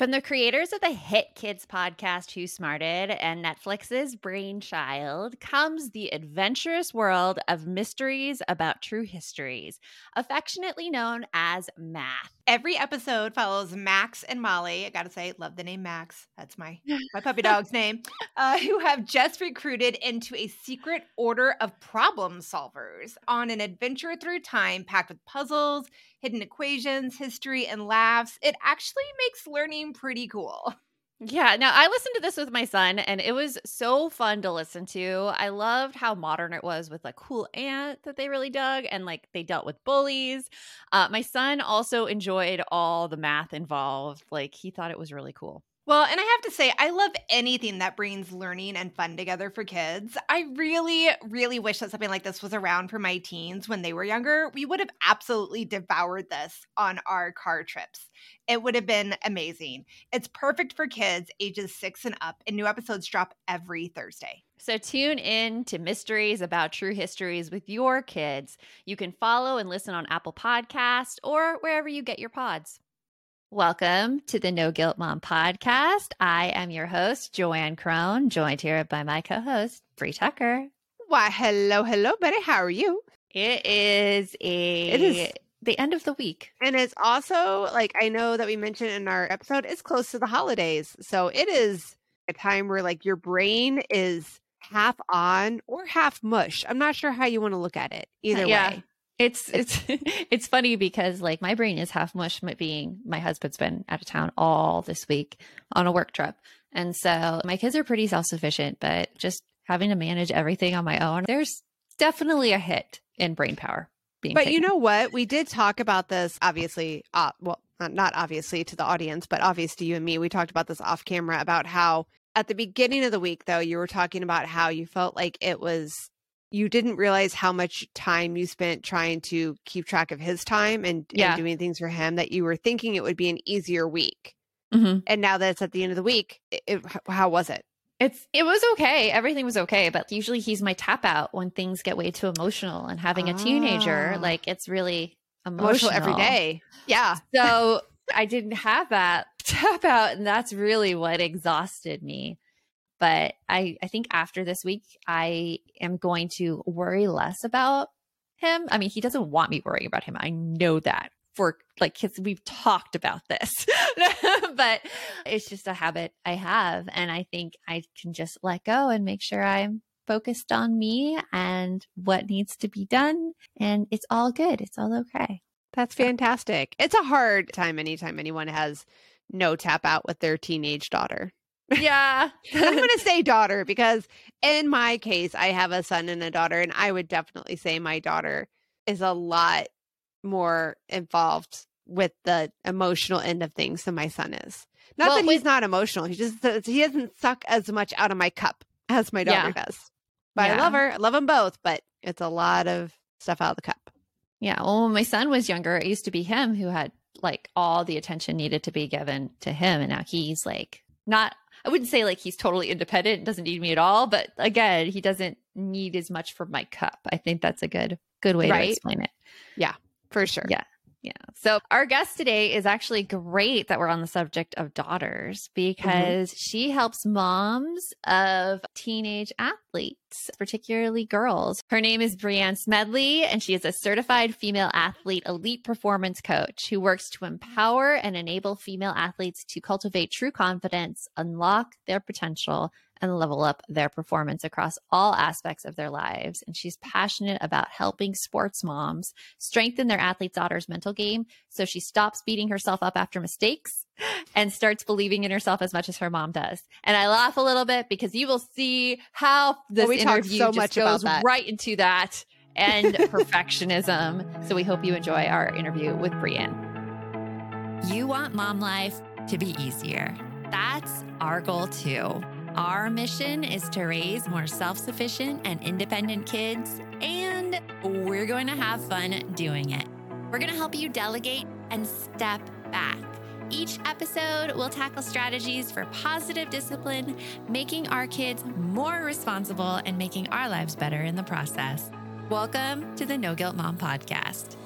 From the creators of the hit kids podcast Who Smarted and Netflix's Brainchild comes the adventurous world of mysteries about true histories, affectionately known as math. Every episode follows Max and Molly. I gotta say, love the name Max. That's my my puppy dog's name. Uh, who have just recruited into a secret order of problem solvers on an adventure through time packed with puzzles, hidden equations, history, and laughs. It actually makes learning pretty cool. Yeah, now I listened to this with my son and it was so fun to listen to. I loved how modern it was with a cool aunt that they really dug and like they dealt with bullies. Uh, my son also enjoyed all the math involved. Like he thought it was really cool. Well, and I have to say, I love anything that brings learning and fun together for kids. I really, really wish that something like this was around for my teens when they were younger. We would have absolutely devoured this on our car trips. It would have been amazing. It's perfect for kids ages six and up, and new episodes drop every Thursday. So tune in to Mysteries About True Histories with your kids. You can follow and listen on Apple Podcast or wherever you get your pods. Welcome to the No Guilt Mom podcast. I am your host, Joanne Crone, joined here by my co host, Bree Tucker. Why, hello, hello, Betty. How are you? It is a. It is the end of the week. And it's also like I know that we mentioned in our episode, it's close to the holidays. So it is a time where like your brain is half on or half mush. I'm not sure how you want to look at it. Either Yeah. way. It's it's it's funny because like my brain is half mush my- being my husband's been out of town all this week on a work trip. And so my kids are pretty self-sufficient, but just having to manage everything on my own, there's definitely a hit in brain power being But you know what? We did talk about this, obviously. Uh, well, not- not obviously to the audience, but obvious to you and me. We talked about this off camera about how at the beginning of the week, though, you were talking about how you felt like it was, you didn't realize how much time you spent trying to keep track of his time and, Yeah. and doing things for him, that you were thinking it would be an easier week. Mhm. And now that it's at the end of the week, it, it- how was it? It's it was okay. Everything was okay, but usually he's my tap out when things get way too emotional and having a teenager, Ah. like it's really emotional, Emotional every day. Yeah. So I didn't have that tap out, and that's really what exhausted me. But I, I think after this week, I am going to worry less about him. I mean, he doesn't want me worrying about him. I know that for like kids, we've talked about this, but it's just a habit I have. And I think I can just let go and make sure I'm focused on me and what needs to be done. And it's all good. It's all okay. That's fantastic. It's a hard time anytime anyone has no tap out with their teenage daughter. Yeah. I'm going to say daughter because in my case, I have a son and a daughter, and I would definitely say my daughter is a lot more involved with the emotional end of things than my son is. Not Well, that he's with- not emotional; he just he doesn't suck as much out of my cup as my daughter does. But I love her. I love them both, but it's a lot of stuff out of the cup. Yeah. Well, when my son was younger, it used to be him who had like all the attention needed to be given to him. And now he's like not, I wouldn't say like he's totally independent doesn't need me at all. But again, he doesn't need as much from my cup. I think that's a good, good way Right. to explain it. Yeah, for sure. Yeah. Yeah. So our guest today is actually great that we're on the subject of daughters mm-hmm. because she helps moms of teenage athletes, particularly girls. Her name is Breanne Smedley, and she is a certified female athlete elite performance coach who works to empower and enable female athletes to cultivate true confidence, unlock their potential, and level up their performance across all aspects of their lives. And she's passionate about helping sports moms strengthen their athlete daughter's mental game so she stops beating herself up after mistakes and starts believing in herself as much as her mom does. And I laugh a little bit because you will see how this we interview so just much goes that. right into that and perfectionism. So we hope you enjoy our interview with Breanne. You want mom life to be easier. That's our goal too. Our mission is to raise more self sufficient and independent kids, and we're going to have fun doing it. We're going to help you delegate and step back. Each episode we'll tackle strategies for positive discipline, making our kids more responsible and making our lives better in the process. Welcome to the No Guilt Mom Podcast.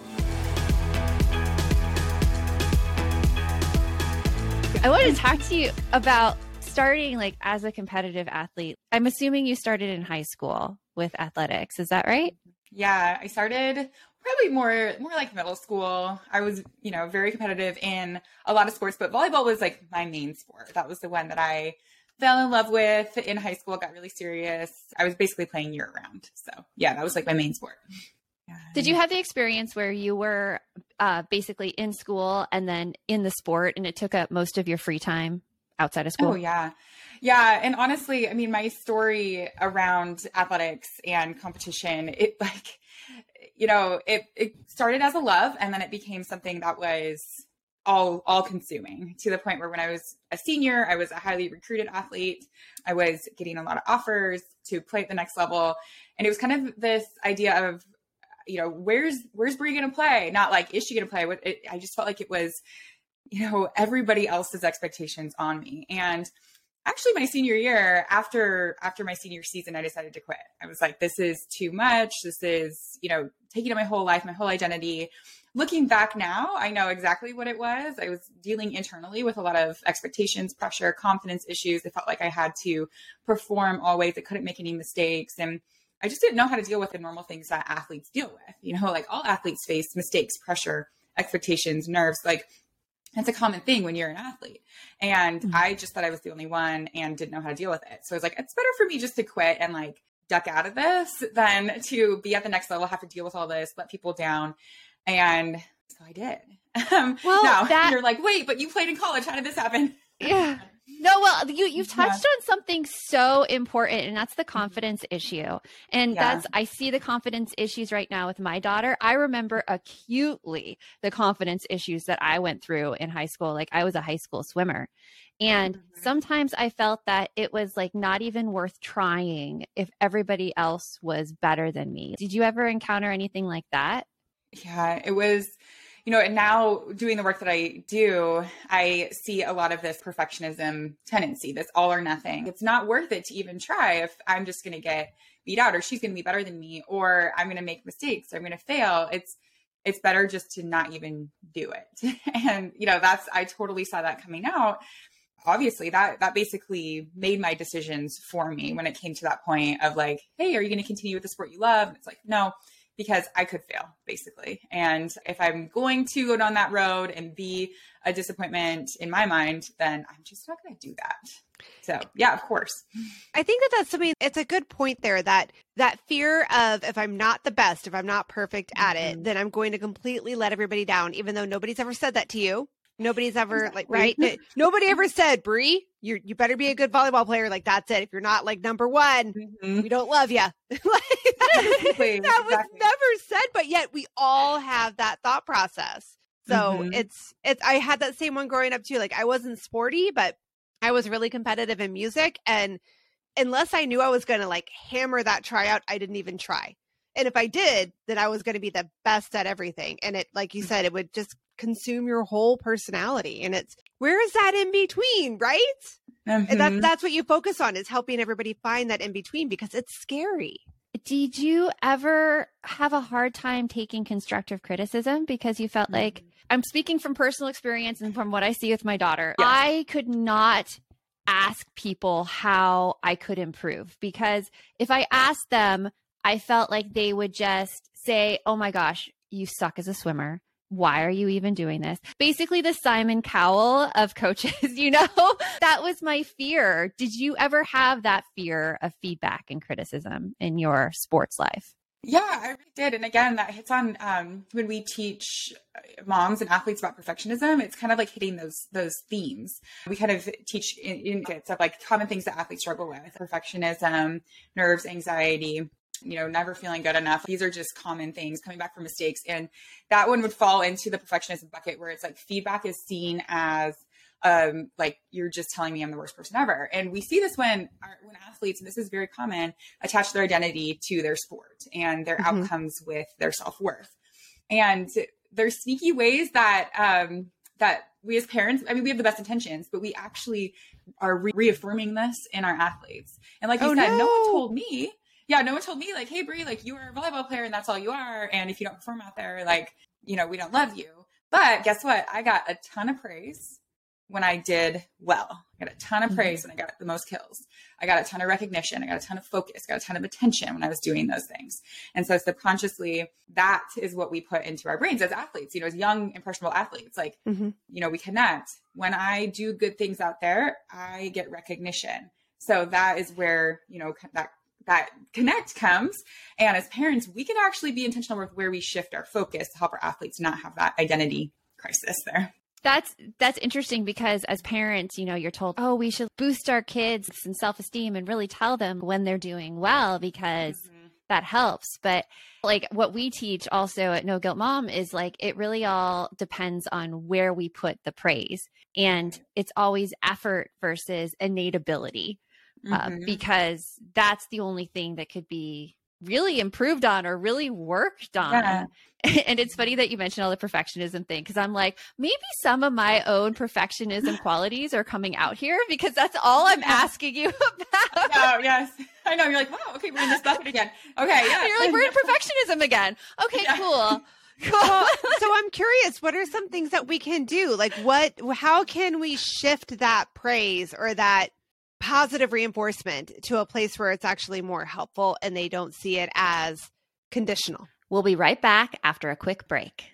I want to talk to you about starting like as a competitive athlete. I'm assuming you started in high school with athletics. Is that right? Yeah, I started probably more more like middle school. I was, you know, very competitive in a lot of sports, but volleyball was like my main sport. That was the one that I fell in love with in high school, got really serious. I was basically playing year round. So, yeah, that was like my main sport. Yeah. Did you have the experience where you were uh, basically in school and then in the sport and it took up most of your free time outside of oh, school? Oh, yeah. Yeah. And honestly, I mean, my story around athletics and competition, it like, you know, it, it started as a love and then it became something that was all all consuming to the point where when I was a senior, I was a highly recruited athlete. I was getting a lot of offers to play at the next level. And it was kind of this idea of, you know, where's where's Brie gonna play? Not like is she gonna play? It, I just felt like it was, you know, everybody else's expectations on me. And actually my senior year after after my senior season i decided to quit. I was like this is too much. This is you know taking up my whole life my whole identity. Looking back now i know exactly what it was. I was dealing internally with a lot of expectations pressure confidence issues. I felt like i had to perform always. I couldn't make any mistakes. And i just didn't know how to deal with the normal things that athletes deal with. You know like all athletes face mistakes pressure expectations nerves. Like it's a common thing when you're an athlete. And mm-hmm. I just thought I was the only one and didn't know how to deal with it. So I was like, it's better for me just to quit and like duck out of this than to be at the next level, have to deal with all this, let people down. And so I did. Um, well, now that... you're like, wait, but you played in college. How did this happen? Yeah. No, well, you you've touched yeah. on something so important, and that's the mm-hmm. confidence issue. And yeah. that's I see the confidence issues right now with my daughter. I remember acutely the confidence issues that I went through in high school. Like I was a high school swimmer. And mm-hmm. sometimes I felt that it was like not even worth trying if everybody else was better than me. Did you ever encounter anything like that? Yeah, it was you know, and now doing the work that I do, I see a lot of this perfectionism tendency, this all or nothing. It's not worth it to even try if I'm just going to get beat out or she's going to be better than me or I'm going to make mistakes or I'm going to fail. It's it's better just to not even do it. and you know, that's I totally saw that coming out. Obviously, that that basically made my decisions for me when it came to that point of like, hey, are you going to continue with the sport you love? And it's like, no, because I could fail basically. And if I'm going to go down that road and be a disappointment in my mind, then I'm just not going to do that. So, yeah, of course. I think that that's something it's a good point there that that fear of if I'm not the best, if I'm not perfect at mm-hmm. it, then I'm going to completely let everybody down even though nobody's ever said that to you. Nobody's ever like right. Nobody ever said, "Brie, you you better be a good volleyball player." Like that's it. If you're not like number one, mm-hmm. we don't love you. like, exactly. that was never said, but yet we all have that thought process. So mm-hmm. it's it's. I had that same one growing up too. Like I wasn't sporty, but I was really competitive in music, and unless I knew I was going to like hammer that tryout, I didn't even try. And if I did, then I was going to be the best at everything. And it, like you mm. said, it would just consume your whole personality. And it's where is that in between, right? Mm-hmm. And that, mm-hmm. that's what you focus on is helping everybody find that in between because it's scary. Did you ever have a hard time taking constructive criticism because you felt mm-hmm. like I'm speaking from personal experience and from what I see with my daughter. Yes. I could not ask people how I could improve because if I asked them, I felt like they would just say, Oh my gosh, you suck as a swimmer why are you even doing this? Basically, the Simon Cowell of coaches, you know, that was my fear. Did you ever have that fear of feedback and criticism in your sports life? Yeah, I really did. And again, that hits on um, when we teach moms and athletes about perfectionism. It's kind of like hitting those those themes. We kind of teach in, in of like common things that athletes struggle with: perfectionism, nerves, anxiety, you know, never feeling good enough. These are just common things coming back from mistakes. And that one would fall into the perfectionism bucket where it's like feedback is seen as um, like you're just telling me I'm the worst person ever. And we see this when when athletes, and this is very common, attach their identity to their sport and their mm-hmm. outcomes with their self worth. And there's sneaky ways that um, that we as parents, I mean, we have the best intentions, but we actually are re- reaffirming this in our athletes. And like you oh, said, no. no one told me yeah, no one told me like, hey Brie, like you are a volleyball player and that's all you are. And if you don't perform out there, like, you know, we don't love you. But guess what? I got a ton of praise when I did well. I got a ton of Mhm. praise when I got the most kills. I got a ton of recognition. I got a ton of focus, got a ton of attention when I was doing those things. And so subconsciously, that is what we put into our brains as athletes, you know, as young, impressionable athletes. Like, Mhm. you know, we connect. When I do good things out there, I get recognition. So that is where, you know, that that connect comes. And as parents, we can actually be intentional with where we shift our focus to help our athletes not have that identity crisis there. That's that's interesting because as parents, you know, you're told, "Oh, we should boost our kids and self-esteem and really tell them when they're doing well because mm-hmm. that helps." But like what we teach also at No Guilt Mom is like it really all depends on where we put the praise. And mm-hmm. it's always effort versus innate ability uh, Mhm. because that's the only thing that could be really improved on or really worked on. Yeah. and it's funny that you mentioned all the perfectionism thing because I'm like, maybe some of my own perfectionism qualities are coming out here because that's all I'm asking you about. Oh, yes. I know. You're like, wow, okay, we're in this bucket again. Okay, yeah. You're like, we're in perfectionism again. Okay, Yeah. cool. Cool. well, so I'm curious, what are some things that we can do? Like what how can we shift that praise or that positive reinforcement to a place where it's actually more helpful and they don't see it as conditional? we'll be right back after a quick break.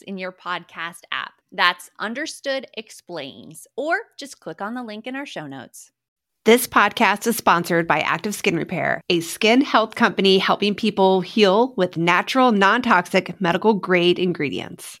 in your podcast app. That's Understood Explains, or just click on the link in our show notes. This podcast is sponsored by Active Skin Repair, a skin health company helping people heal with natural, non toxic, medical grade ingredients.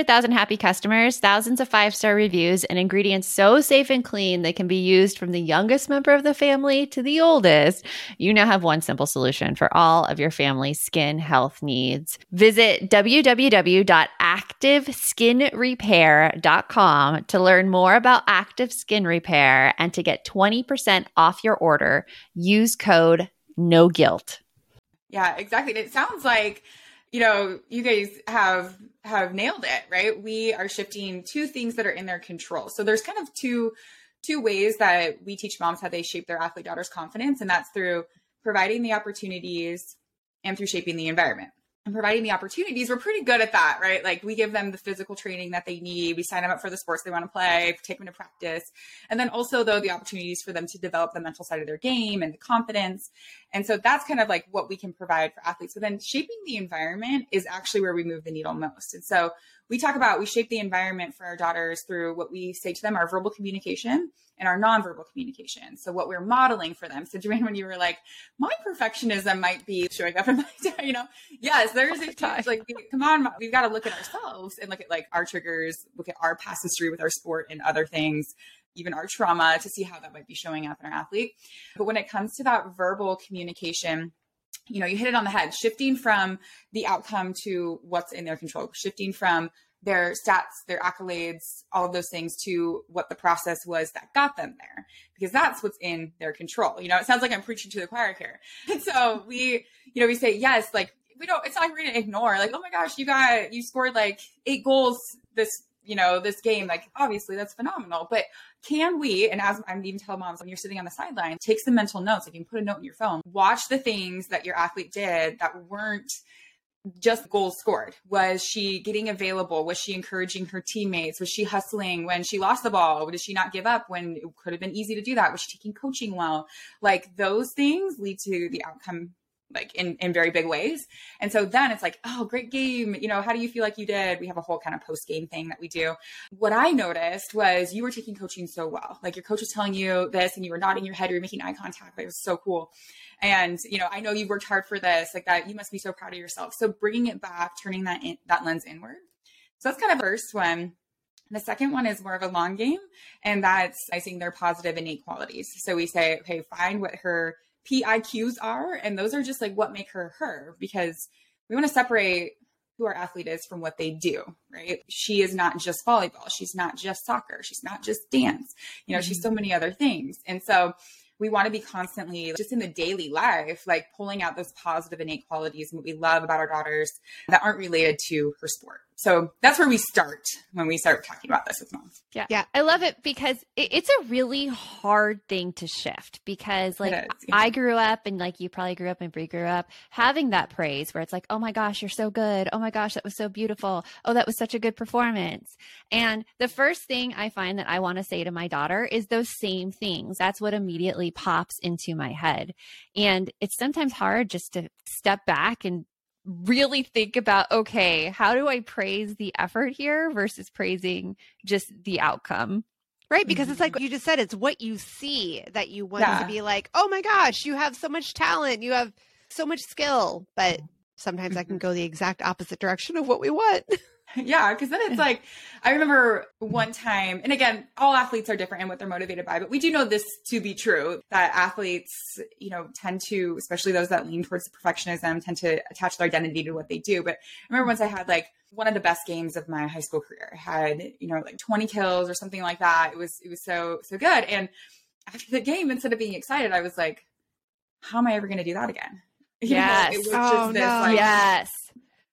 500,000 happy customers, thousands of five star reviews, and ingredients so safe and clean they can be used from the youngest member of the family to the oldest, you now have one simple solution for all of your family's skin health needs. Visit www.activeskinrepair.com to learn more about active skin repair and to get 20% off your order. Use code no guilt. Yeah, exactly. It sounds like, you know, you guys have have nailed it, right? We are shifting two things that are in their control. So there's kind of two two ways that we teach moms how they shape their athlete daughter's confidence, and that's through providing the opportunities and through shaping the environment. And providing the opportunities, we're pretty good at that, right? Like we give them the physical training that they need. We sign them up for the sports they want to play, take them to practice. And then also though the opportunities for them to develop the mental side of their game and the confidence. And so that's kind of like what we can provide for athletes. But then shaping the environment is actually where we move the needle most. And so we talk about we shape the environment for our daughters through what we say to them our verbal communication and our nonverbal communication. So what we're modeling for them. So Joanne, when you were like, my perfectionism might be showing up in my, you know, yes, there is a huge, like, come on, we've got to look at ourselves and look at like our triggers, look at our past history with our sport and other things, even our trauma to see how that might be showing up in our athlete. But when it comes to that verbal communication, you know, you hit it on the head, shifting from the outcome to what's in their control, shifting from their stats, their accolades, all of those things to what the process was that got them there, because that's what's in their control. You know, it sounds like I'm preaching to the choir here. And so we, you know, we say, yes, like we don't, it's not like we're going to ignore, like, oh my gosh, you got, you scored like eight goals this, you know, this game. Like, obviously that's phenomenal. But can we, and as I'm even telling moms when you're sitting on the sideline, take some mental notes. Like you can put a note in your phone, watch the things that your athlete did that weren't just goals scored? Was she getting available? Was she encouraging her teammates? Was she hustling when she lost the ball? Did she not give up when it could have been easy to do that? Was she taking coaching well? Like those things lead to the outcome like in, in very big ways. And so then it's like, oh, great game. You know, how do you feel like you did? We have a whole kind of post game thing that we do. What I noticed was you were taking coaching so well. Like your coach was telling you this and you were nodding your head, you were making eye contact. It was so cool and you know i know you worked hard for this like that you must be so proud of yourself so bringing it back turning that in, that lens inward so that's kind of first one the second one is more of a long game and that's i think their positive innate qualities so we say okay find what her PIQs are and those are just like what make her her because we want to separate who our athlete is from what they do, right? She is not just volleyball. She's not just soccer. She's not just dance. You know, mm-hmm. she's so many other things. And so we want to be constantly just in the daily life, like pulling out those positive innate qualities and what we love about our daughters that aren't related to her sport. So that's where we start when we start talking about this with moms. Yeah. Yeah. I love it because it's a really hard thing to shift because like is, yeah. I grew up and like you probably grew up and Brie grew up having that praise where it's like, oh my gosh, you're so good. Oh my gosh, that was so beautiful. Oh, that was such a good performance. And the first thing I find that I want to say to my daughter is those same things. That's what immediately pops into my head. And it's sometimes hard just to step back and really think about okay, how do I praise the effort here versus praising just the outcome? Right, because it's like mm-hmm. you just said, it's what you see that you want yeah. to be like, oh my gosh, you have so much talent, you have so much skill. But sometimes I can mm-hmm. go the exact opposite direction of what we want. Yeah, because then it's like I remember one time, and again, all athletes are different in what they're motivated by, but we do know this to be true that athletes, you know, tend to, especially those that lean towards perfectionism, tend to attach their identity to what they do. But I remember once I had like one of the best games of my high school career. I had, you know, like 20 kills or something like that. It was it was so so good. And after the game, instead of being excited, I was like, how am I ever going to do that again? You yes. Know, it was oh, just this, no. like, yes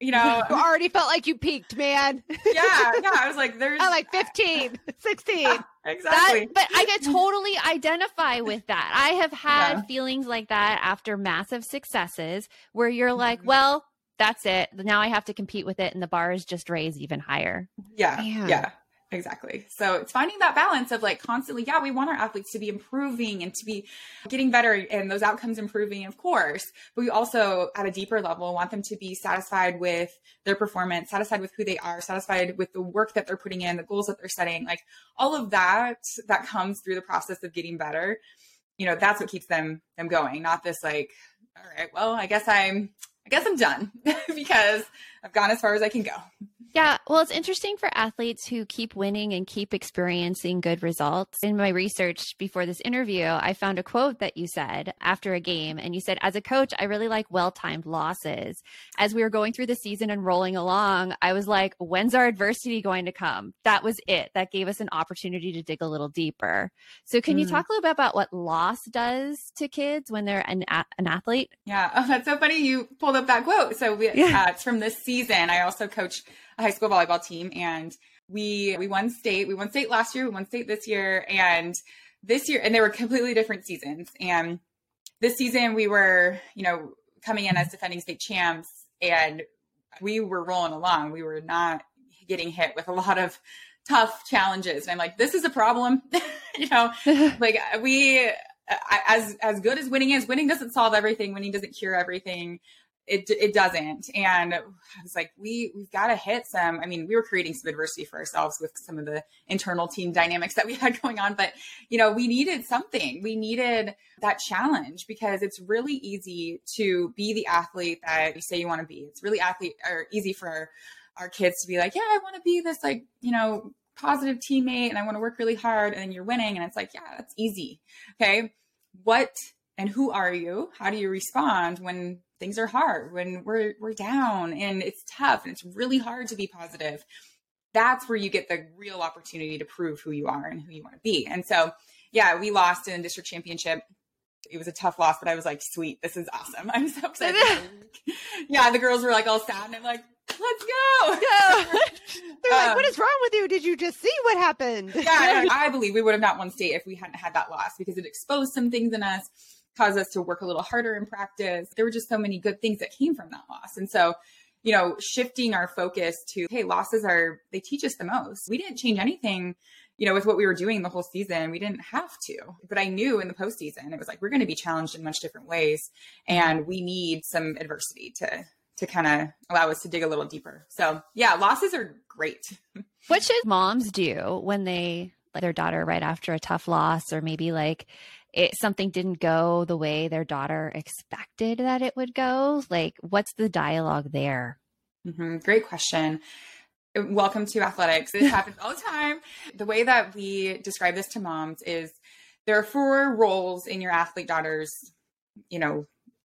you know? you already felt like you peaked man. Yeah yeah i was like there's I like 15 16 exactly. That, but i could totally identify with that. I have had yeah. feelings like that after massive successes where you're like mm-hmm. well that's it. Now i have to compete with it and the bar is just raised even higher. Yeah yeah Exactly. So it's finding that balance of like constantly, yeah, we want our athletes to be improving and to be getting better and those outcomes improving, of course. But we also, at a deeper level, want them to be satisfied with their performance, satisfied with who they are, satisfied with the work that they're putting in, the goals that they're setting, like all of that that comes through the process of getting better. You know, that's what keeps them them going, not this like, all right, well, I guess I'm I guess I'm done because I've gone as far as I can go. Yeah, well, it's interesting for athletes who keep winning and keep experiencing good results. In my research before this interview, I found a quote that you said after a game, and you said, As a coach, I really like well timed losses. As we were going through the season and rolling along, I was like, When's our adversity going to come? That was it. That gave us an opportunity to dig a little deeper. So, can mm. you talk a little bit about what loss does to kids when they're an, an athlete? Yeah, oh, that's so funny. You pulled up that quote. So, we, yeah. uh, it's from this season. I also coach a high school volleyball team and we we won state. We won state last year, we won state this year and this year and they were completely different seasons. And this season we were, you know, coming in as defending state champs and we were rolling along. We were not getting hit with a lot of tough challenges. And I'm like, this is a problem. you know, like we, as, as good as winning is, winning doesn't solve everything. Winning doesn't cure everything. It, it doesn't. And I was like, we, we've got to hit some, I mean, we were creating some adversity for ourselves with some of the internal team dynamics that we had going on, but you know, we needed something, we needed that challenge because it's really easy to be the athlete that you say you want to be. It's really athlete or easy for our kids to be like, yeah, I want to be this like, you know, positive teammate and I want to work really hard and then you're winning and it's like, yeah, that's easy. Okay. What and who are you? How do you respond when things are hard, when we're we're down and it's tough and it's really hard to be positive? That's where you get the real opportunity to prove who you are and who you want to be. And so, yeah, we lost in district championship it was a tough loss, but I was like, sweet, this is awesome. I'm so excited. yeah, the girls were like all sad, and I'm like, let's go. Yeah. They're um, like, what um, wrong with you? Did you just see what happened? Yeah, I believe we would have not won state if we hadn't had that loss because it exposed some things in us, caused us to work a little harder in practice. There were just so many good things that came from that loss. And so, you know, shifting our focus to, hey, losses are, they teach us the most. We didn't change anything you know, with what we were doing the whole season, we didn't have to. But I knew in the postseason, it was like we're going to be challenged in much different ways, and we need some adversity to to kind of allow us to dig a little deeper. So yeah, losses are great. what should moms do when they let their daughter right after a tough loss or maybe like it something didn't go the way their daughter expected that it would go? Like what's the dialogue there? Mm-hmm. Great question. Welcome to athletics. This happens all the time. The way that we describe this to moms is there are four roles in your athlete daughter's, you know,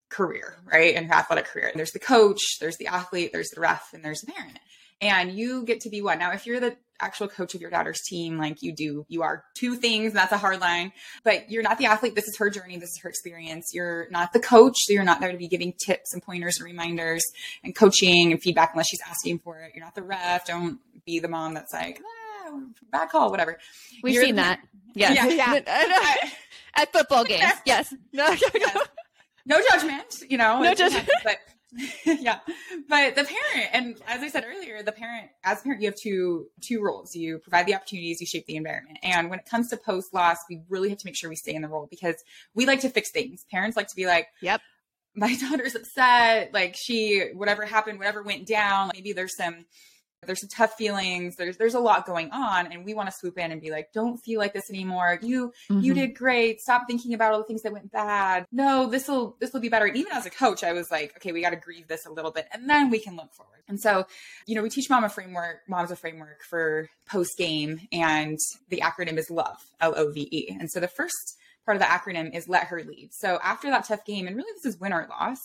career, right? In her athletic career. There's the coach, there's the athlete, there's the ref, and there's the parent. And you get to be one. Now, if you're the actual coach of your daughter's team, like you do, you are two things. That's a hard line, but you're not the athlete. This is her journey. This is her experience. You're not the coach. So you're not there to be giving tips and pointers and reminders and coaching and feedback unless she's asking for it. You're not the ref. Don't be the mom that's like, ah, bad call, whatever. We've you're seen the, that. Yes. Yeah. yeah. At football games. yes. No. yes no judgment, you know, no judgment, but yeah, but the parent, and as I said earlier, the parent, as a parent, you have two two roles. You provide the opportunities, you shape the environment, and when it comes to post loss, we really have to make sure we stay in the role because we like to fix things. Parents like to be like, "Yep, my daughter's upset. Like she, whatever happened, whatever went down. Maybe there's some." There's some tough feelings there's there's a lot going on and we want to swoop in and be like don't feel like this anymore you mm-hmm. you did great stop thinking about all the things that went bad no this will this will be better and even as a coach i was like okay we got to grieve this a little bit and then we can look forward and so you know we teach mom a framework mom's a framework for post game and the acronym is love l-o-v-e and so the first part of the acronym is let her lead. So after that tough game, and really this is win or loss,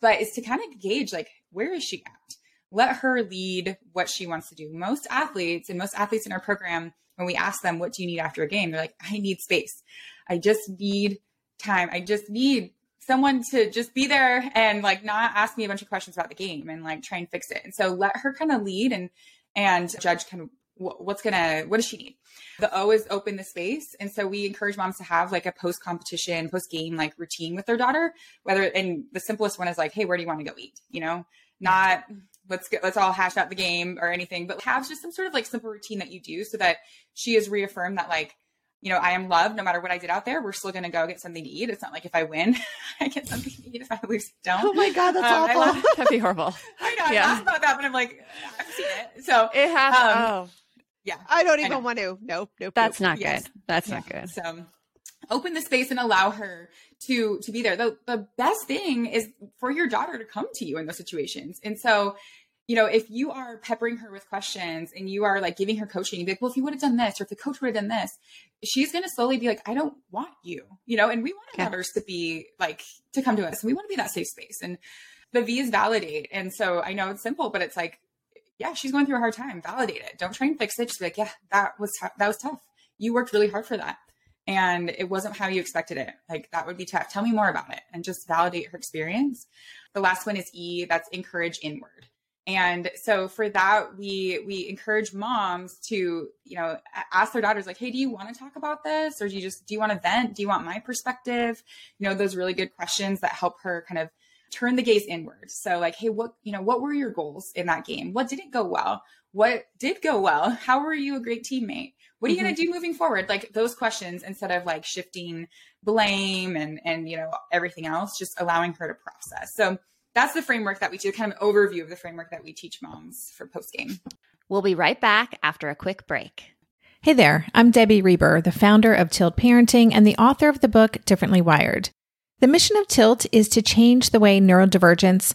but is to kind of gauge like, where is she at? Let her lead what she wants to do. Most athletes and most athletes in our program, when we ask them, what do you need after a game? They're like, I need space. I just need time. I just need someone to just be there and like not ask me a bunch of questions about the game and like try and fix it. And so let her kind of lead and, and judge kind of what's gonna what does she need the o is open the space and so we encourage moms to have like a post competition post game like routine with their daughter whether and the simplest one is like hey where do you want to go eat you know not let's get let's all hash out the game or anything but have just some sort of like simple routine that you do so that she is reaffirmed that like you know i am loved no matter what i did out there. We're still going to go get something to eat. It's not like if i win i get something to eat. If i lose don't. Oh my god that's um, awful. love, that'd be horrible. I know yeah. i about that but i'm like i've seen it. So it has um, oh. yeah. I don't even I want to nope nope that's nope. not yes. good that's yeah. not good. So open the space and allow her to to be there. The the best thing is for your daughter to come to you in those situations. And so, you know, if you are peppering her with questions and you are like giving her coaching, you'd be like, well, if you would have done this, or if the coach would have done this, she's gonna slowly be like, I don't want you, you know, and we want our daughters to be like to come to us. And we want to be that safe space. And the V is validate. And so I know it's simple, but it's like, yeah, she's going through a hard time. Validate it. Don't try and fix it. Just be like, yeah, that was t- that was tough. You worked really hard for that and it wasn't how you expected it. Like that would be tough. Tell me more about it and just validate her experience. The last one is E, that's encourage inward. And so for that, we we encourage moms to, you know, ask their daughters like, "Hey, do you want to talk about this, or do you just do you want to vent? Do you want my perspective?" You know, those really good questions that help her kind of turn the gaze inward. So like, hey, what, you know, what were your goals in that game? What didn't go well? What did go well? How were you a great teammate? What are you mm-hmm. going to do moving forward? Like those questions instead of like shifting blame and and you know everything else, just allowing her to process. So that's the framework that we do, kind of overview of the framework that we teach moms for post game. We'll be right back after a quick break. Hey there, I'm Debbie Reber, the founder of Tilt Parenting and the author of the book Differently Wired. The mission of Tilt is to change the way neurodivergence,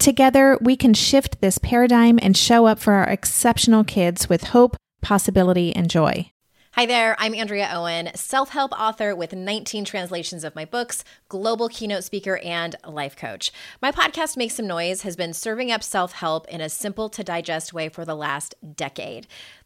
Together, we can shift this paradigm and show up for our exceptional kids with hope, possibility, and joy. Hi there, I'm Andrea Owen, self help author with 19 translations of my books, global keynote speaker, and life coach. My podcast, Make Some Noise, has been serving up self help in a simple to digest way for the last decade.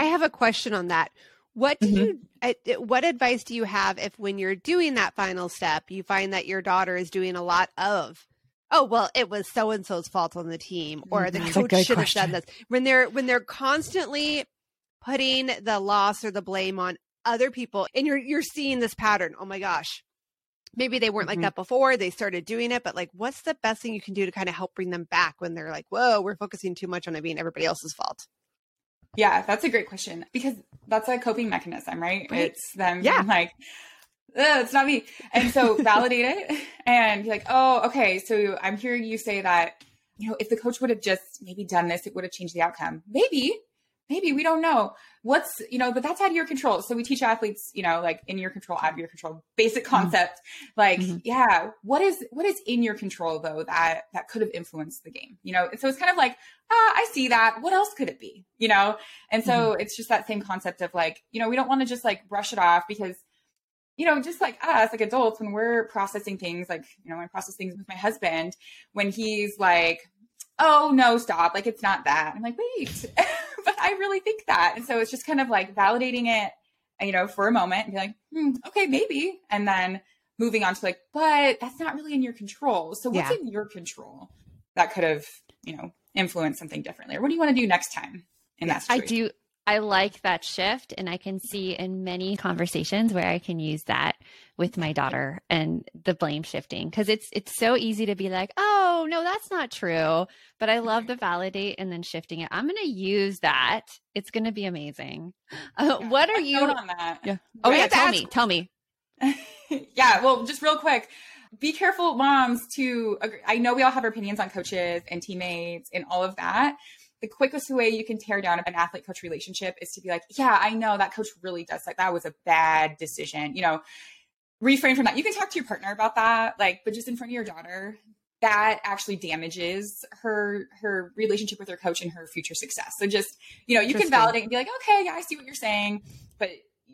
I have a question on that. What do mm-hmm. you what advice do you have if when you're doing that final step, you find that your daughter is doing a lot of oh well it was so and so's fault on the team or the coach should have done this when they're when they're constantly putting the loss or the blame on other people and you're you're seeing this pattern oh my gosh maybe they weren't mm-hmm. like that before they started doing it but like what's the best thing you can do to kind of help bring them back when they're like whoa we're focusing too much on it being everybody else's fault yeah, that's a great question because that's a coping mechanism, right? right. It's them yeah. like, it's not me. And so validate it and be like, oh, okay. So I'm hearing you say that, you know, if the coach would have just maybe done this, it would have changed the outcome. Maybe, maybe we don't know what's you know but that's out of your control so we teach athletes you know like in your control out of your control basic mm-hmm. concept mm-hmm. like mm-hmm. yeah what is what is in your control though that that could have influenced the game you know so it's kind of like ah i see that what else could it be you know and so mm-hmm. it's just that same concept of like you know we don't want to just like brush it off because you know, just like us, like adults, when we're processing things, like, you know, when I process things with my husband, when he's like, oh no stop like it's not that i'm like wait but i really think that and so it's just kind of like validating it you know for a moment and be like hmm, okay maybe and then moving on to like but that's not really in your control so what's yeah. in your control that could have you know influenced something differently or what do you want to do next time in that situation? i do I like that shift. And I can see in many conversations where I can use that with my daughter and the blame shifting because it's it's so easy to be like, oh no, that's not true. But I love the validate and then shifting it. I'm going to use that. It's going to be amazing. Uh, yeah, what are you on that? Yeah. Oh yeah, tell me, tell me. yeah. Well, just real quick be careful moms to i know we all have opinions on coaches and teammates and all of that the quickest way you can tear down an athlete coach relationship is to be like, yeah, I know that coach really does like that was a bad decision. You know, refrain from that. You can talk to your partner about that, like, but just in front of your daughter, that actually damages her her relationship with her coach and her future success. So just, you know, you can validate and be like, okay, yeah, I see what you're saying, but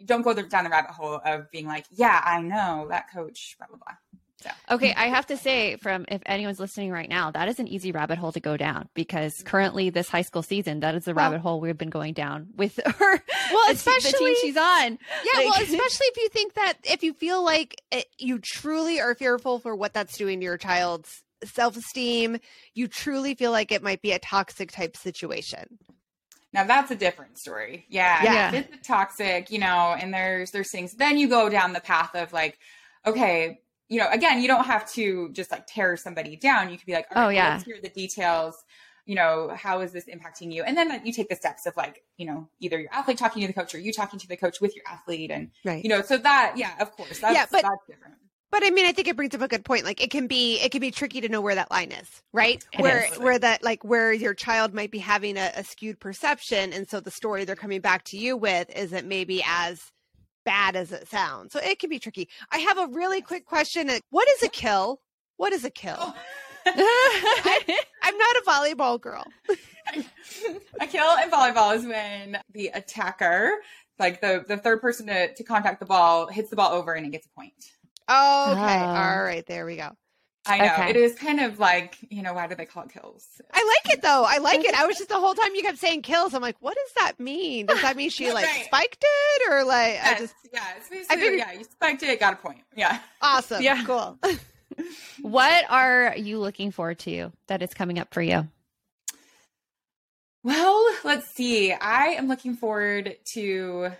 don't go down the rabbit hole of being like, yeah, I know that coach, blah blah blah. So Okay, I have to say, from if anyone's listening right now, that is an easy rabbit hole to go down because currently this high school season, that is the Well- rabbit hole we've been going down with her. Well, the te- the especially team she's on. Yeah, well, especially if you think that if you feel like it, you truly are fearful for what that's doing to your child's self esteem, you truly feel like it might be a toxic type situation. Now that's a different story. Yeah. Yeah. If it's toxic, you know, and there's there's things then you go down the path of like, okay, you know, again, you don't have to just like tear somebody down. You could be like, all Oh, yeah. let's hear the details. You know, how is this impacting you? And then you take the steps of like, you know, either your athlete talking to the coach or you talking to the coach with your athlete. And, Right. you know, so that, yeah, of course. That's, Yeah, but- that's different. But I mean, I think it brings up a good point. Like it can be, it can be tricky to know where that line is, right? It where, is. where that, like, where your child might be having a, a skewed perception, and so the story they're coming back to you with isn't maybe as bad as it sounds. So it can be tricky. I have a really quick question. Uh, what is a kill? What is a kill? Oh. I'm not a volleyball girl. a kill in volleyball is when the attacker, like the, the third person to, to contact the ball, hits the ball over and it gets a point. Okay. Oh. All right. There we go. I know. Okay. It is kind of like, you know, why do they call it kills? I like it though. I like it. I was just the whole time you kept saying kills. I'm like, what does that mean? Does that mean she like Right. spiked it or like I just yeah, it's basically, figured- yeah, you spiked it, got a point. Yeah. awesome. Yeah. Cool. what are you looking forward to that is coming up for you? Well, let's see. I am looking forward to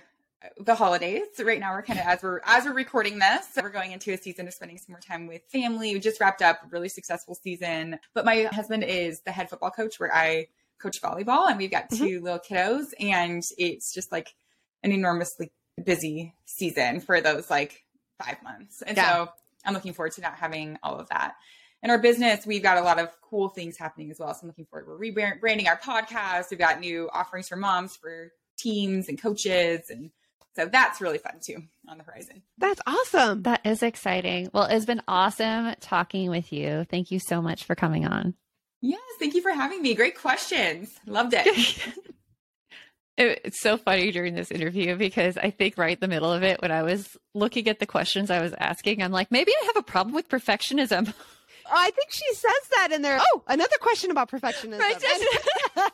the holidays. Right now we're kind of as we're as we're recording this, we're going into a season of spending some more time with family. We just wrapped up a really successful season. But my husband is the head football coach where I coach volleyball and we've got mm-hmm. 2 little kiddos and it's just like an enormously busy season for those like 5 months. And Yeah. so I'm looking forward to not having all of that. In our business, we've got a lot of cool things happening as well. So I'm looking forward. We're rebranding our podcast. We've got new offerings for moms, for teams and coaches. And so that's really fun too on the horizon. That's awesome. That is exciting. Well, it's been awesome talking with you. Thank you so much for coming on. Yes. Thank you for having me. Great questions. Loved it. It- It's so funny during this interview because I think right in the middle of it, when I was looking at the questions I was asking, I'm like, maybe I have a problem with perfectionism. I think she says that in there. Oh, another question about perfectionism. Right.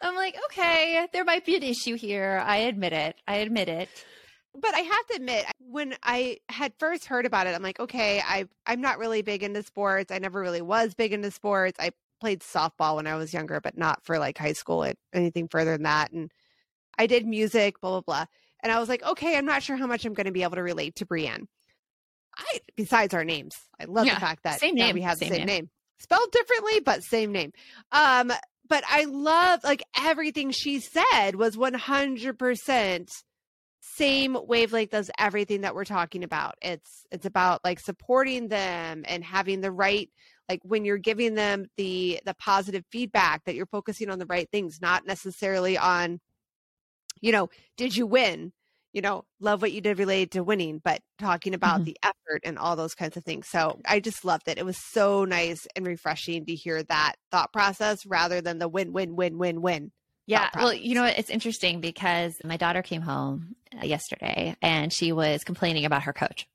I'm like, okay, there might be an issue here. I admit it. I admit it. but I have to admit, when I had first heard about it, I'm like, okay, I I'm not really big into sports. I never really was big into sports. I played softball when I was younger, but not for like high school or anything further than that. And I did music, blah blah blah. And I was like, okay, I'm not sure how much I'm going to be able to relate to Breanne. I besides our names, I love Yeah, the fact that same that name, we have same the same name. name, spelled differently, but same name. Um, but I love like everything she said was 100 percent same wavelength as everything that we're talking about. It's it's about like supporting them and having the right like when you're giving them the the positive feedback that you're focusing on the right things, not necessarily on you know, did you win? You know, love what you did related to winning, but talking about Mhm. the effort and all those kinds of things. So I just loved it. It was so nice and refreshing to hear that thought process rather than the win, win, win, win, win. Yeah. Well, you know? It's interesting because my daughter came home uh, yesterday and she was complaining about her coach.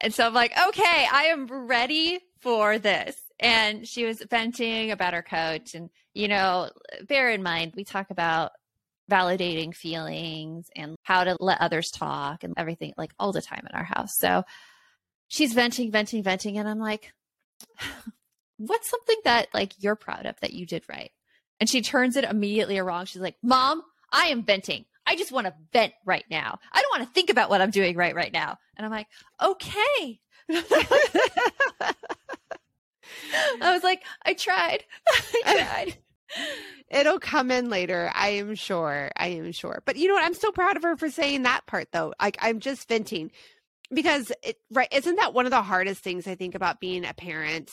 And so I'm like, okay, I am ready for this. And she was venting about her coach. And, you know, bear in mind, we talk about validating feelings and how to let others talk and everything like all the time in our house. So she's venting, venting, venting. And I'm like, what's something that like you're proud of that you did right? And she turns it immediately wrong. She's like, Mom, I am venting. I just want to vent right now. I don't want to think about what I'm doing right right now. And I'm like, okay. I was like, I tried. I tried. It'll come in later, I am sure. I am sure. But you know what? I'm so proud of her for saying that part though. Like I'm just venting because it, right isn't that one of the hardest things I think about being a parent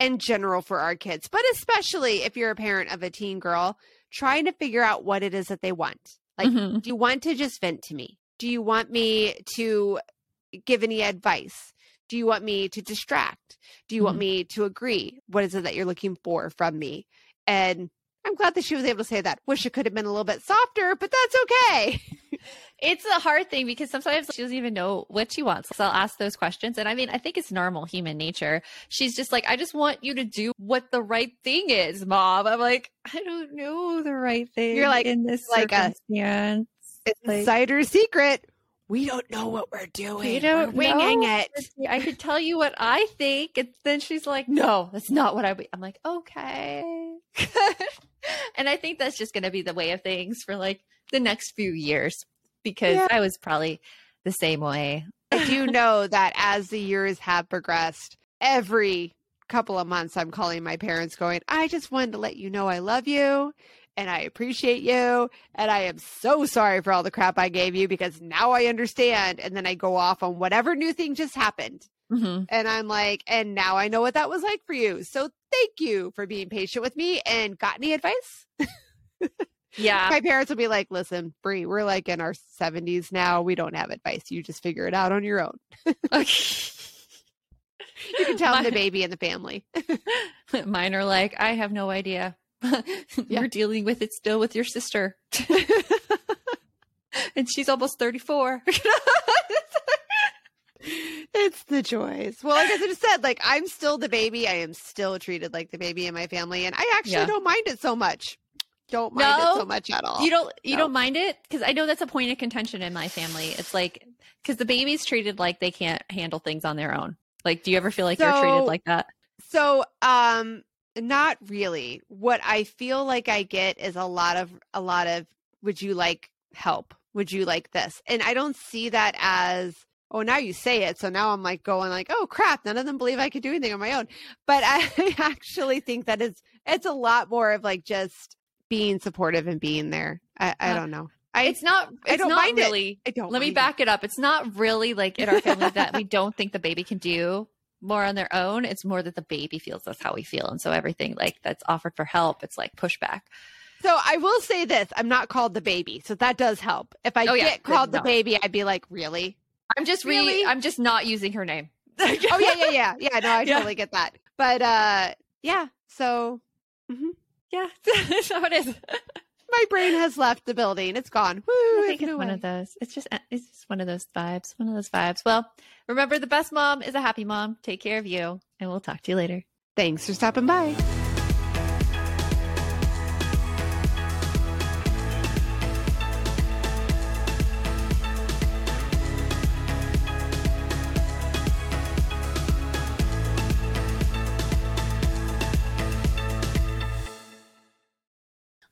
in general for our kids, but especially if you're a parent of a teen girl, trying to figure out what it is that they want. Like Mhm. do you want to just vent to me? Do you want me to give any advice? Do you want me to distract? Do you want Mhm. me to agree? What is it that you're looking for from me? And I'm glad that she was able to say that. Wish it could have been a little bit softer, but that's okay. it's a hard thing because sometimes she doesn't even know what she wants. So I'll ask those questions. And I mean, I think it's normal human nature. She's just like, I just want you to do what the right thing is, mom. I'm like, I don't know the right thing. You're like- in this like a- circumstance. Like- Insider secret. We don't know what we're doing. We don't we're winging it. I could tell you what I think. And then she's like, no, that's not what I, be. I'm like, okay. and I think that's just going to be the way of things for like the next few years because Yeah. I was probably the same way. I do know that as the years have progressed, every couple of months I'm calling my parents going, I just wanted to let you know I love you and I appreciate you. And I am so sorry for all the crap I gave you because now I understand. And then I go off on whatever new thing just happened. Mm-hmm. And I'm like, and now I know what that was like for you. So thank you for being patient with me and got any advice? Yeah. my parents will be like, listen, Brie, we're like in our 70s now. We don't have advice. You just figure it out on your own. You can tell I'm the baby in the family. Mine are like, I have no idea. You're dealing with it still with your sister. and she's almost 34. it's the joys. Well, like I just said, like I'm still the baby. I am still treated like the baby in my family, and I actually Yeah. don't mind it so much. Don't mind it so much at all. you don't you no. don't mind it because I know that's a point of contention in my family. It's like because the baby's treated like they can't handle things on their own. Like, do you ever feel like you're treated like that? So, um, not really. What I feel like I get is a lot of a lot of would you like help? Would you like this? And I don't see that as oh now you say it. So now I'm like going like, oh crap, none of them believe I could do anything on my own. But I actually think that it's it's a lot more of like just being supportive and being there. I, I Uh, don't know. I it's not. It's I don't not mind it. really. I don't Let me mind it. back it up. It's not really like in our family that we don't think the baby can do more on their own. It's more that the baby feels that's how we feel, and so everything like that's offered for help, it's like pushback. So I will say this: I'm not called the baby, so that does help. If I Oh, yeah. get called the baby, I'd be like, really? I'm just re- Really? I'm just not using her name. oh yeah, yeah, yeah, yeah. No, I Yeah. totally get that. But uh, yeah. So Yeah, that's how it is. My brain has left the building. It's gone. Woo! I think it's flew one of those. It's just it's just one of those vibes. One of those vibes. Well, remember the best mom is a happy mom. Take care of you, and we'll talk to you later. Thanks for stopping by.